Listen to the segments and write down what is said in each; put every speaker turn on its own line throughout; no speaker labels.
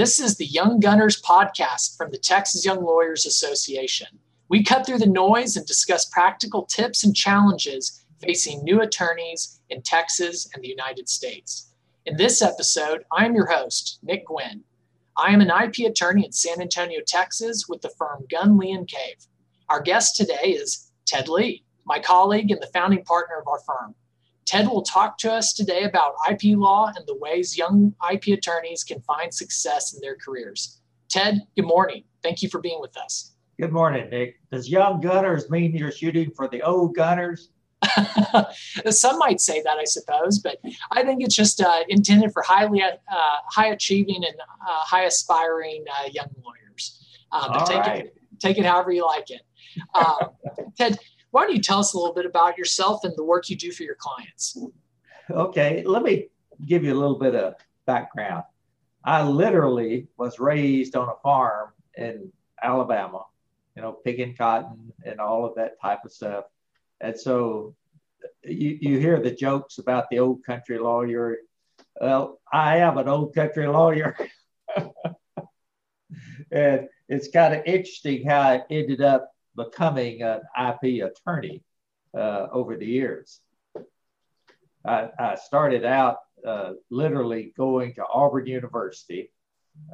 This is the Young Gunners podcast from the Texas Young Lawyers Association. We cut through the noise and discuss practical tips and challenges facing new attorneys in Texas and the United States. In this episode, I am your host, Nick Guinn. I am an IP attorney in San Antonio, Texas, with the firm Gunn Lee and Cave. Our guest today is Ted Lee, my colleague and the founding partner of our firm. Ted will talk to us today about IP law and the ways young IP attorneys can find success in their careers. Ted, good morning. Thank you for being with us.
Good morning, Nick. Does young gunners mean you're shooting for the old gunners?
Some might say that, I suppose, but I think it's just uh, intended for highly uh, high achieving and uh, high aspiring uh, young lawyers. Uh, but take right. it take it however you like it. Uh, Ted, why don't you tell us a little bit about yourself and the work you do for your clients?
Okay, let me give you a little bit of background. I literally was raised on a farm in Alabama, you know, picking cotton and all of that type of stuff. And so you, you hear the jokes about the old country lawyer. Well, I am an old country lawyer. and it's kind of interesting how I ended up becoming an IP attorney uh, over the years. I, I started out uh, literally going to Auburn University.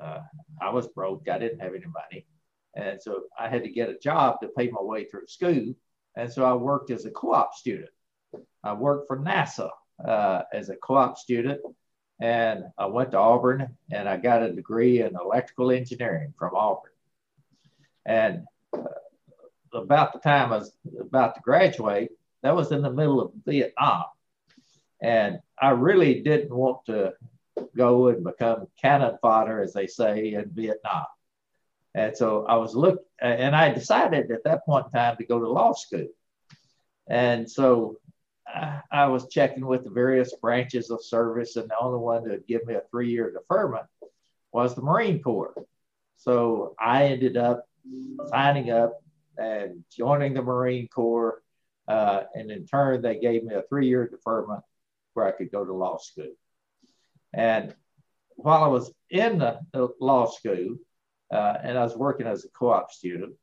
Uh, I was broke, I didn't have any money. And so I had to get a job to pay my way through school. And so I worked as a co op student. I worked for NASA uh, as a co op student. And I went to Auburn and I got a degree in electrical engineering from Auburn. And uh, about the time I was about to graduate, that was in the middle of Vietnam. And I really didn't want to go and become cannon fodder, as they say, in Vietnam. And so I was look, and I decided at that point in time to go to law school. And so I, I was checking with the various branches of service, and the only one that would give me a three-year deferment was the Marine Corps. So I ended up signing up and joining the Marine Corps. Uh, and in turn, they gave me a three year deferment where I could go to law school. And while I was in the, the law school uh, and I was working as a co op student,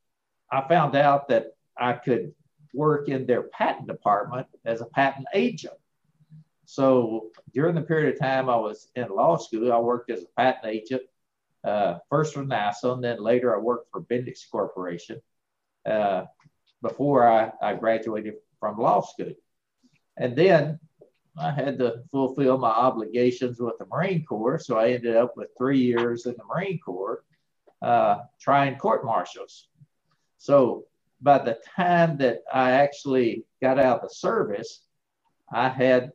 I found out that I could work in their patent department as a patent agent. So during the period of time I was in law school, I worked as a patent agent, uh, first for NASA, and then later I worked for Bendix Corporation uh, before I, I graduated from law school. And then I had to fulfill my obligations with the Marine Corps. So I ended up with three years in the Marine Corps uh, trying court martials. So by the time that I actually got out of the service, I had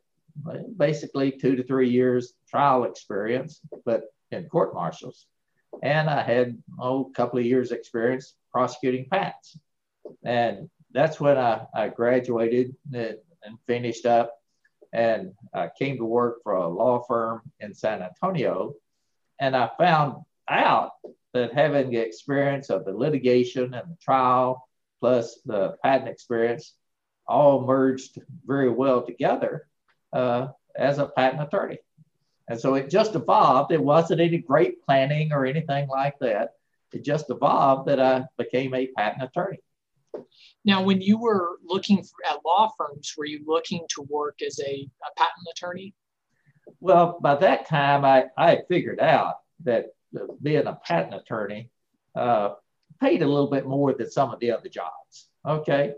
basically two to three years trial experience, but in court martials. And I had oh, a couple of years experience prosecuting patents. And that's when I, I graduated and, finished up and I came to work for a law firm in San Antonio. And I found out that having the experience of the litigation and the trial, plus the patent experience, all merged very well together uh, as a patent attorney. And so it just evolved. It wasn't any great planning or anything like that. It just evolved that I became a patent attorney.
Now, when you were looking for, at law firms, were you looking to work as a, a patent attorney?
Well, by that time, I, I had figured out that being a patent attorney uh, paid a little bit more than some of the other jobs. Okay.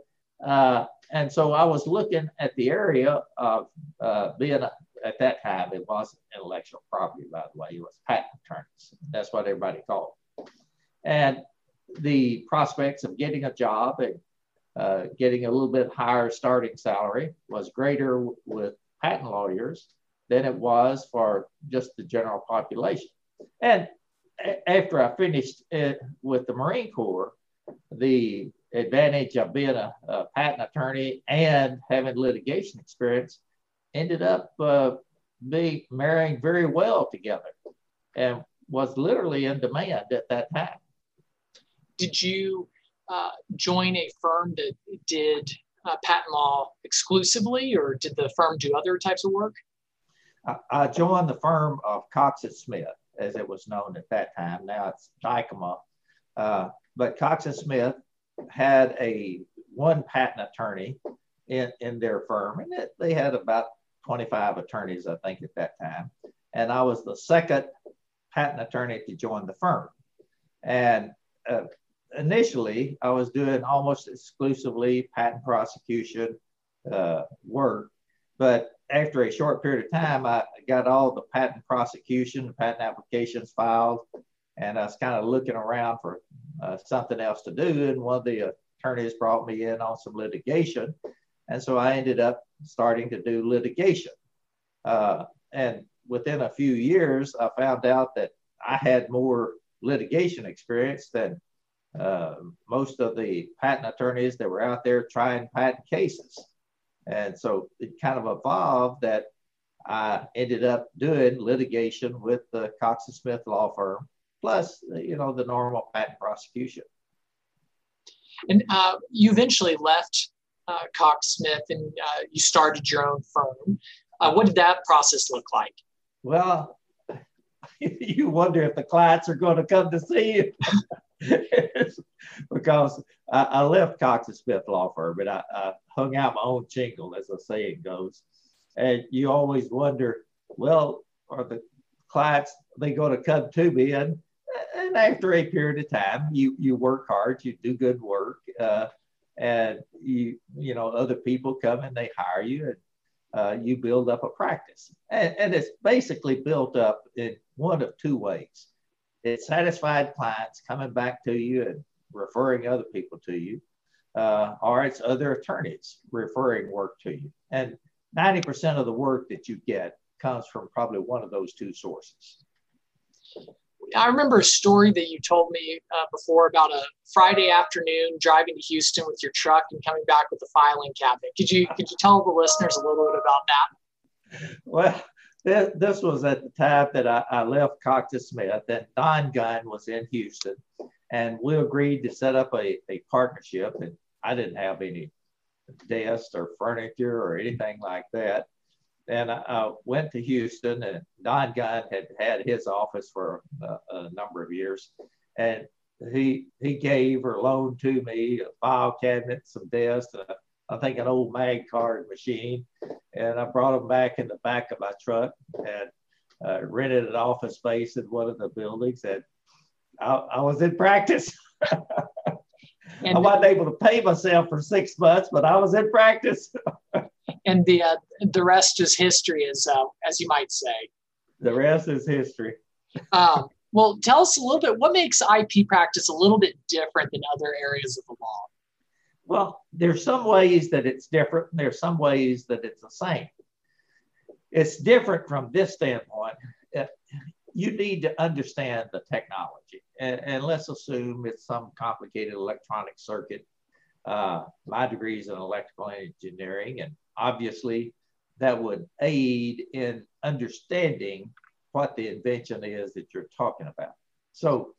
Uh, and so I was looking at the area of uh, being a, at that time, it wasn't intellectual property, by the way, it was patent attorneys. That's what everybody called. And the prospects of getting a job and uh, getting a little bit higher starting salary was greater with patent lawyers than it was for just the general population. And after I finished it with the Marine Corps, the advantage of being a, a patent attorney and having litigation experience ended up uh, be marrying very well together and was literally in demand at that time
did you uh, join a firm that did uh, patent law exclusively, or did the firm do other types of work?
I, I joined the firm of Cox and Smith as it was known at that time. Now it's Dykema. Uh, but Cox and Smith had a one patent attorney in, in their firm, and it, they had about 25 attorneys, I think, at that time. And I was the second patent attorney to join the firm. And uh, initially, I was doing almost exclusively patent prosecution uh, work. But after a short period of time, I got all the patent prosecution, patent applications filed, and I was kind of looking around for uh, something else to do. And one of the attorneys brought me in on some litigation. And so I ended up starting to do litigation. Uh, and within a few years, I found out that I had more litigation experience than uh, most of the patent attorneys that were out there trying patent cases. And so it kind of evolved that I ended up doing litigation with the Cox and Smith law firm, plus, you know, the normal patent prosecution.
And uh, you eventually left uh, Cox Smith and uh, you started your own firm. Uh, what did that process look like?
Well, you wonder if the clients are going to come to see you. because I, I, left Cox and Smith Law Firm but I, I, hung out my own jingle, as the saying goes. And you always wonder, well, are the clients they going to come to me? And and after a period of time, you you work hard, you do good work, uh, and you you know other people come and they hire you and uh, you build up a practice. And, and it's basically built up in one of two ways. It's satisfied clients coming back to you and referring other people to you, uh, or it's other attorneys referring work to you. And 90% of the work that you get comes from probably one of those two sources.
I remember a story that you told me uh, before about a Friday afternoon driving to Houston with your truck and coming back with a filing cabinet. Could you could you tell the listeners a little bit about that?
Well, this, was at the time that I, I left Cox Smith, and Don Gunn was in Houston, and we agreed to set up a, a partnership. And I didn't have any desks or furniture or anything like that and I, went to Houston, and Don Gunn had had his office for a, a, number of years, and he he gave or loaned to me a file cabinet, some desks, uh, I think an old mag card machine, and I brought them back in the back of my truck and uh, rented an office space in one of the buildings, and I, I was in practice. I wasn't able to pay myself for six months, but I was in practice.
and the uh, the rest is history, as uh, as you might say.
The rest is history.
um, well, tell us a little bit. What makes IP practice a little bit different than other areas of the law?
Well, there's some ways that it's different. And there's some ways that it's the same. It's different from this standpoint. Uh, you need to understand the technology, and, and let's assume it's some complicated electronic circuit. Uh, my degree is in electrical engineering, and obviously that would aid in understanding what the invention is that you're talking about. So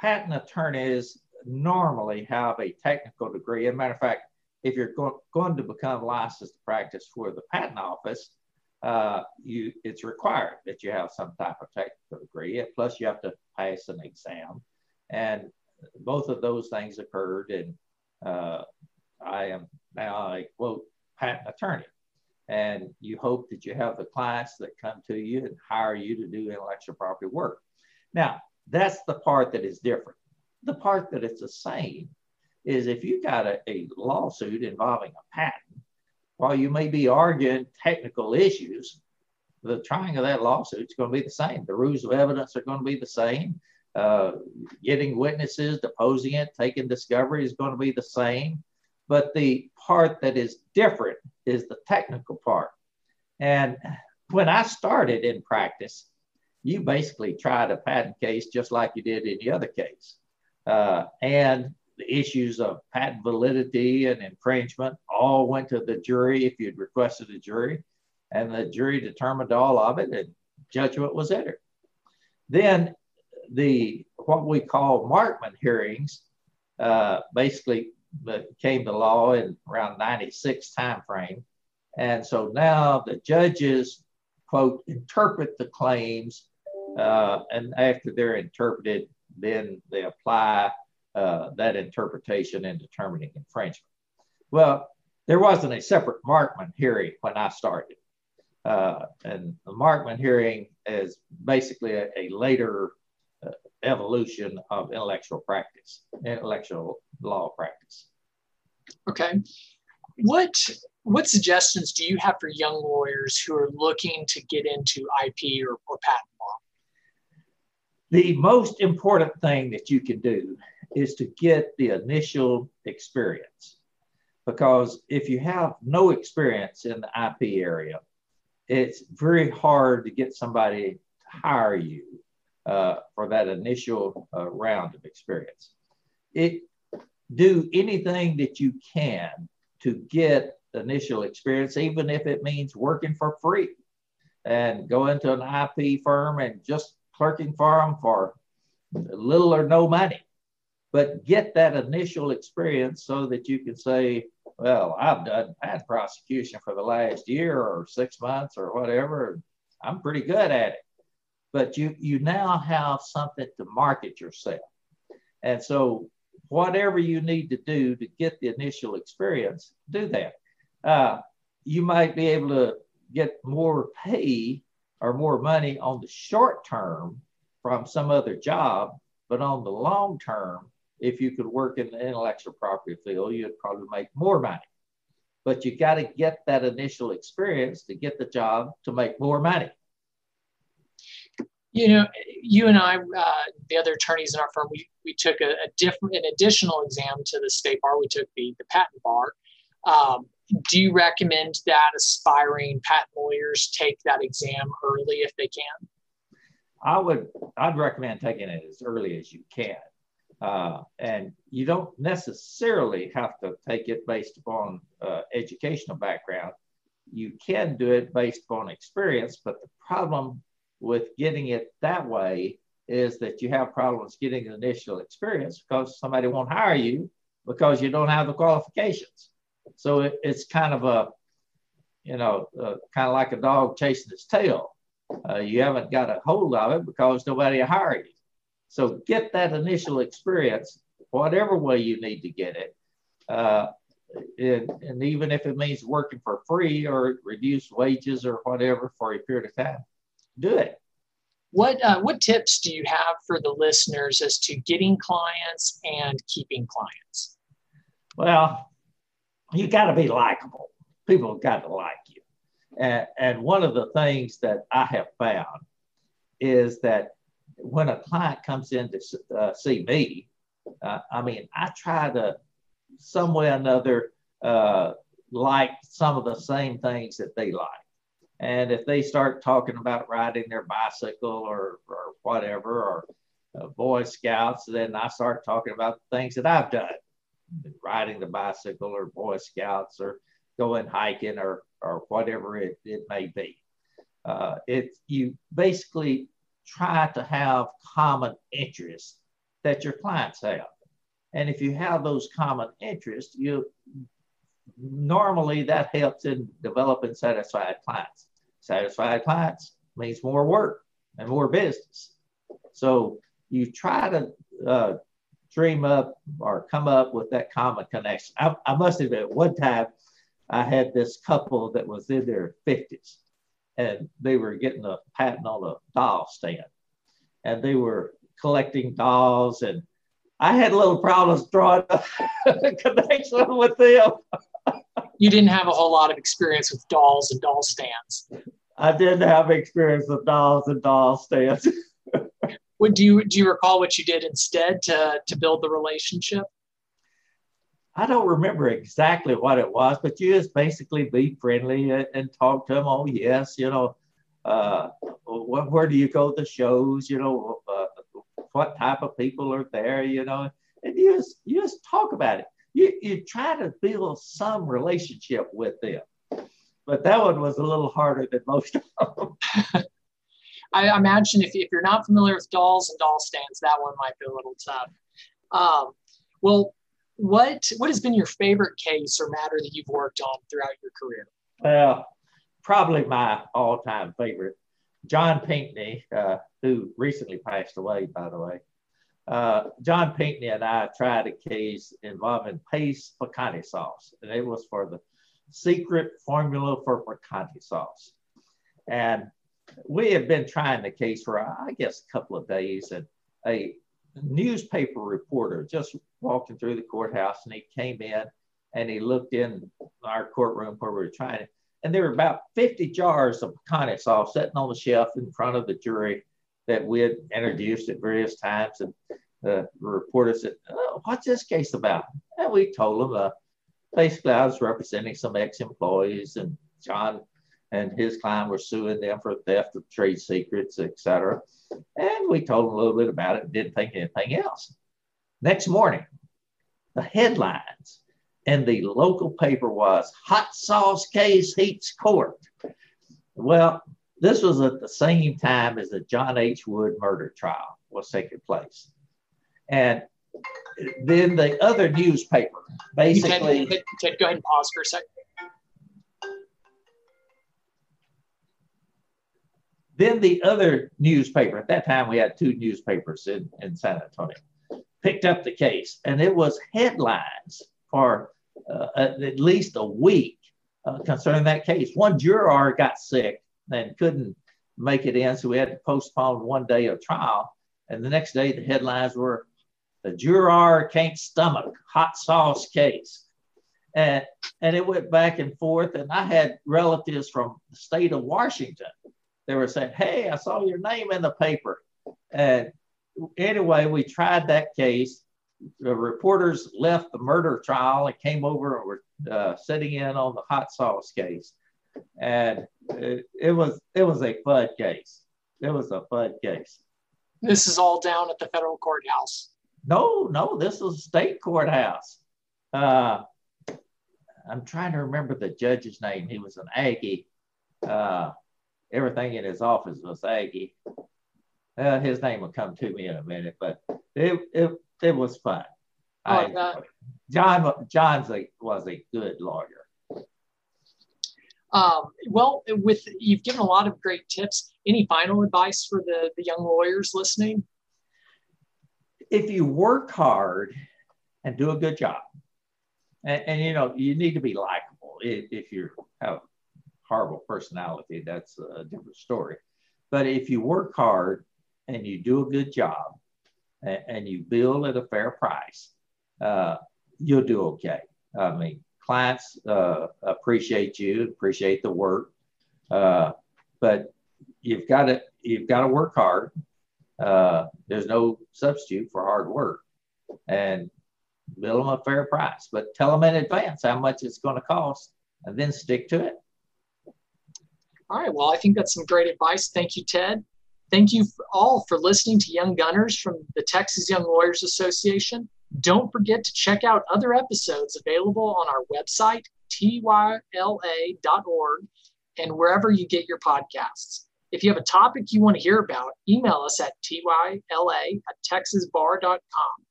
patent attorneys normally have a technical degree. As a matter of fact, if you're go- going to become licensed to practice for the patent office, uh, you it's required that you have some type of technical degree. Plus, you have to pass an exam, and both of those things occurred. And uh, I am now a quote patent attorney. And you hope that you have the clients that come to you and hire you to do intellectual property work. Now, that's the part that is different. The part that it's the same is if you got a, a lawsuit involving a patent, while you may be arguing technical issues, the trying of that lawsuit is going to be the same. The rules of evidence are going to be the same. Uh, getting witnesses, deposing it, taking discovery is going to be the same. But the part that is different is the technical part. And when I started in practice, you basically tried a patent case just like you did any other case. Uh, and the issues of patent validity and infringement all went to the jury if you'd requested a jury. And the jury determined all of it and judgment was entered. Then the what we call Markman hearings uh, basically came to law in around 96 timeframe. And so now the judges, quote, interpret the claims Uh, and after they're interpreted, then they apply uh, that interpretation in determining infringement. Well, there wasn't a separate Markman hearing when I started. Uh, and the Markman hearing is basically a, a later uh, evolution of intellectual practice, intellectual law practice.
Okay. What what suggestions do you have for young lawyers who are looking to get into IP or, or patent?
The most important thing that you can do is to get the initial experience. Because if you have no experience in the IP area, it's very hard to get somebody to hire you uh, for that initial uh, round of experience. It do anything that you can to get initial experience, even if it means working for free and go into an IP firm and just clerking for them for little or no money. But get that initial experience so that you can say, well, I've done patent prosecution for the last year or six months or whatever. I'm pretty good at it. But you you now have something to market yourself. And so whatever you need to do to get the initial experience, do that. Uh, you might be able to get more pay or more money on the short term from some other job, but on the long term, if you could work in the intellectual property field, you'd probably make more money. But you got to get that initial experience to get the job to make more money.
You know, you and I, uh, the other attorneys in our firm, we, we took a, a, different, an additional exam to the state bar. We took the, the patent bar. Um, do you recommend that aspiring patent lawyers take that exam early if they can?
I would. I'd recommend taking it as early as you can, uh, and you don't necessarily have to take it based upon uh, educational background. You can do it based upon experience, but the problem with getting it that way is that you have problems getting initial experience because somebody won't hire you because you don't have the qualifications. So it, it's kind of a, you know, uh, kind of like a dog chasing its tail. Uh, you haven't got a hold of it because nobody will hire you. So get that initial experience, whatever way you need to get it. Uh, and, and, even if it means working for free or reduced wages or whatever for a period of time, do it.
What, uh, what tips do you have for the listeners as to getting clients and keeping clients?
Well, you got to be likable. People have got to like you. And, and one of the things that I have found is that when a client comes in to uh, see me, uh, I mean, I try to some way or another uh, like some of the same things that they like. And if they start talking about riding their bicycle or, or whatever, or uh, Boy Scouts, then I start talking about things that I've done riding the bicycle or Boy Scouts or going hiking or, or whatever it, it may be. Uh, it, you basically try to have common interests that your clients have. And if you have those common interests, you normally that helps in developing satisfied clients. Satisfied clients means more work and more business. So you try to uh, dream up or come up with that common connection. I, I must admit, at one time I had this couple that was in their 50s and they were getting a patent on a doll stand and they were collecting dolls and I had little problems drawing a connection with them.
you didn't have a whole lot of experience with dolls and doll stands.
I didn't have experience with dolls and doll stands.
What do you do you recall what you did instead to to build the relationship?
I don't remember exactly what it was, but you just basically be friendly and, and talk to them. Oh yes, you know, uh, wh- where do you go to shows? You know, uh, what type of people are there? You know, and you just you just talk about it. You you try to build some relationship with them, but that one was a little harder than most of them.
I imagine if, if you're not familiar with dolls and doll stands, that one might be a little tough. Um, well, what what has been your favorite case or matter that you've worked on throughout your career?
Well, probably my all-time favorite John Pinkney, uh, who recently passed away, by the way. Uh, John Pinkney and I tried a case involving Pace picante sauce, and it was for the secret formula for picante sauce. And we had been trying the case for, I guess, a couple of days, and a newspaper reporter just walking through the courthouse, and he came in and he looked in our courtroom where we were trying it, and there were about 50 jars of picante sauce sitting on the shelf in front of the jury that we had introduced at various times. And the reporter said, oh, What's this case about? And we told him, uh, basically, I was representing some ex employees, and John and his client were suing them for theft of trade secrets, et cetera. And we told him a little bit about it and didn't think anything else. Next morning, the headlines in the local paper was Hot Sauce Case Heats Court. Well, this was at the same time as the John H. Wood murder trial was taking place. And then the other newspaper basically.
Ted, Ted, go ahead and pause for a second.
Then the other newspaper, at that time we had two newspapers in, in San Antonio, picked up the case and it was headlines for uh, at least a week uh, concerning that case. One juror got sick and couldn't make it in, so we had to postpone one day of trial. And the next day, the headlines were the juror can't stomach hot sauce case. And, and it went back and forth. And I had relatives from the state of Washington. They were saying, Hey, I saw your name in the paper. And anyway, we tried that case the reporters left the murder trial and came over and were uh, sitting in on the hot sauce case, and it, it was it was a FUD case. It was a FUD case.
This is all down at the federal courthouse.
No, no, this was state courthouse. Uh, I'm trying to remember the judge's name. He was an Aggie. Uh, everything in his office was Aggie. Uh, his name will come to me in a minute, but it, it it was fun. Oh, I, John John's a, was a good lawyer.
Um, well, with you've given a lot of great tips. Any final advice for the, the young lawyers listening?
If you work hard and do a good job, and, and you know you need to be likable. If, if you have horrible personality, that's a different story. But if you work hard and you do a good job, and, and you bill at a fair price, uh, you'll do okay. I mean, clients uh, appreciate you, appreciate the work, uh, but you've got to you've got to work hard. Uh, there's no substitute for hard work, and bill them a fair price, but tell them in advance how much it's going to cost, and then stick to it.
All right. Well, I think that's some great advice. Thank you, Ted. Thank you all for listening to Young Gunners from the Texas Young Lawyers Association. Don't forget to check out other episodes available on our website, tyla.org, and wherever you get your podcasts. If you have a topic you want to hear about, email us at tyla at texasbar.com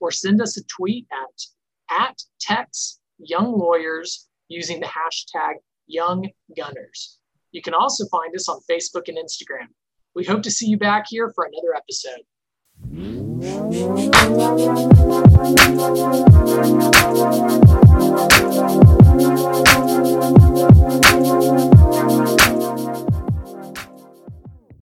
or send us a tweet at, at Tex Young Lawyers using the hashtag Young Gunners. You can also find us on Facebook and Instagram. We hope to see you back here for another episode.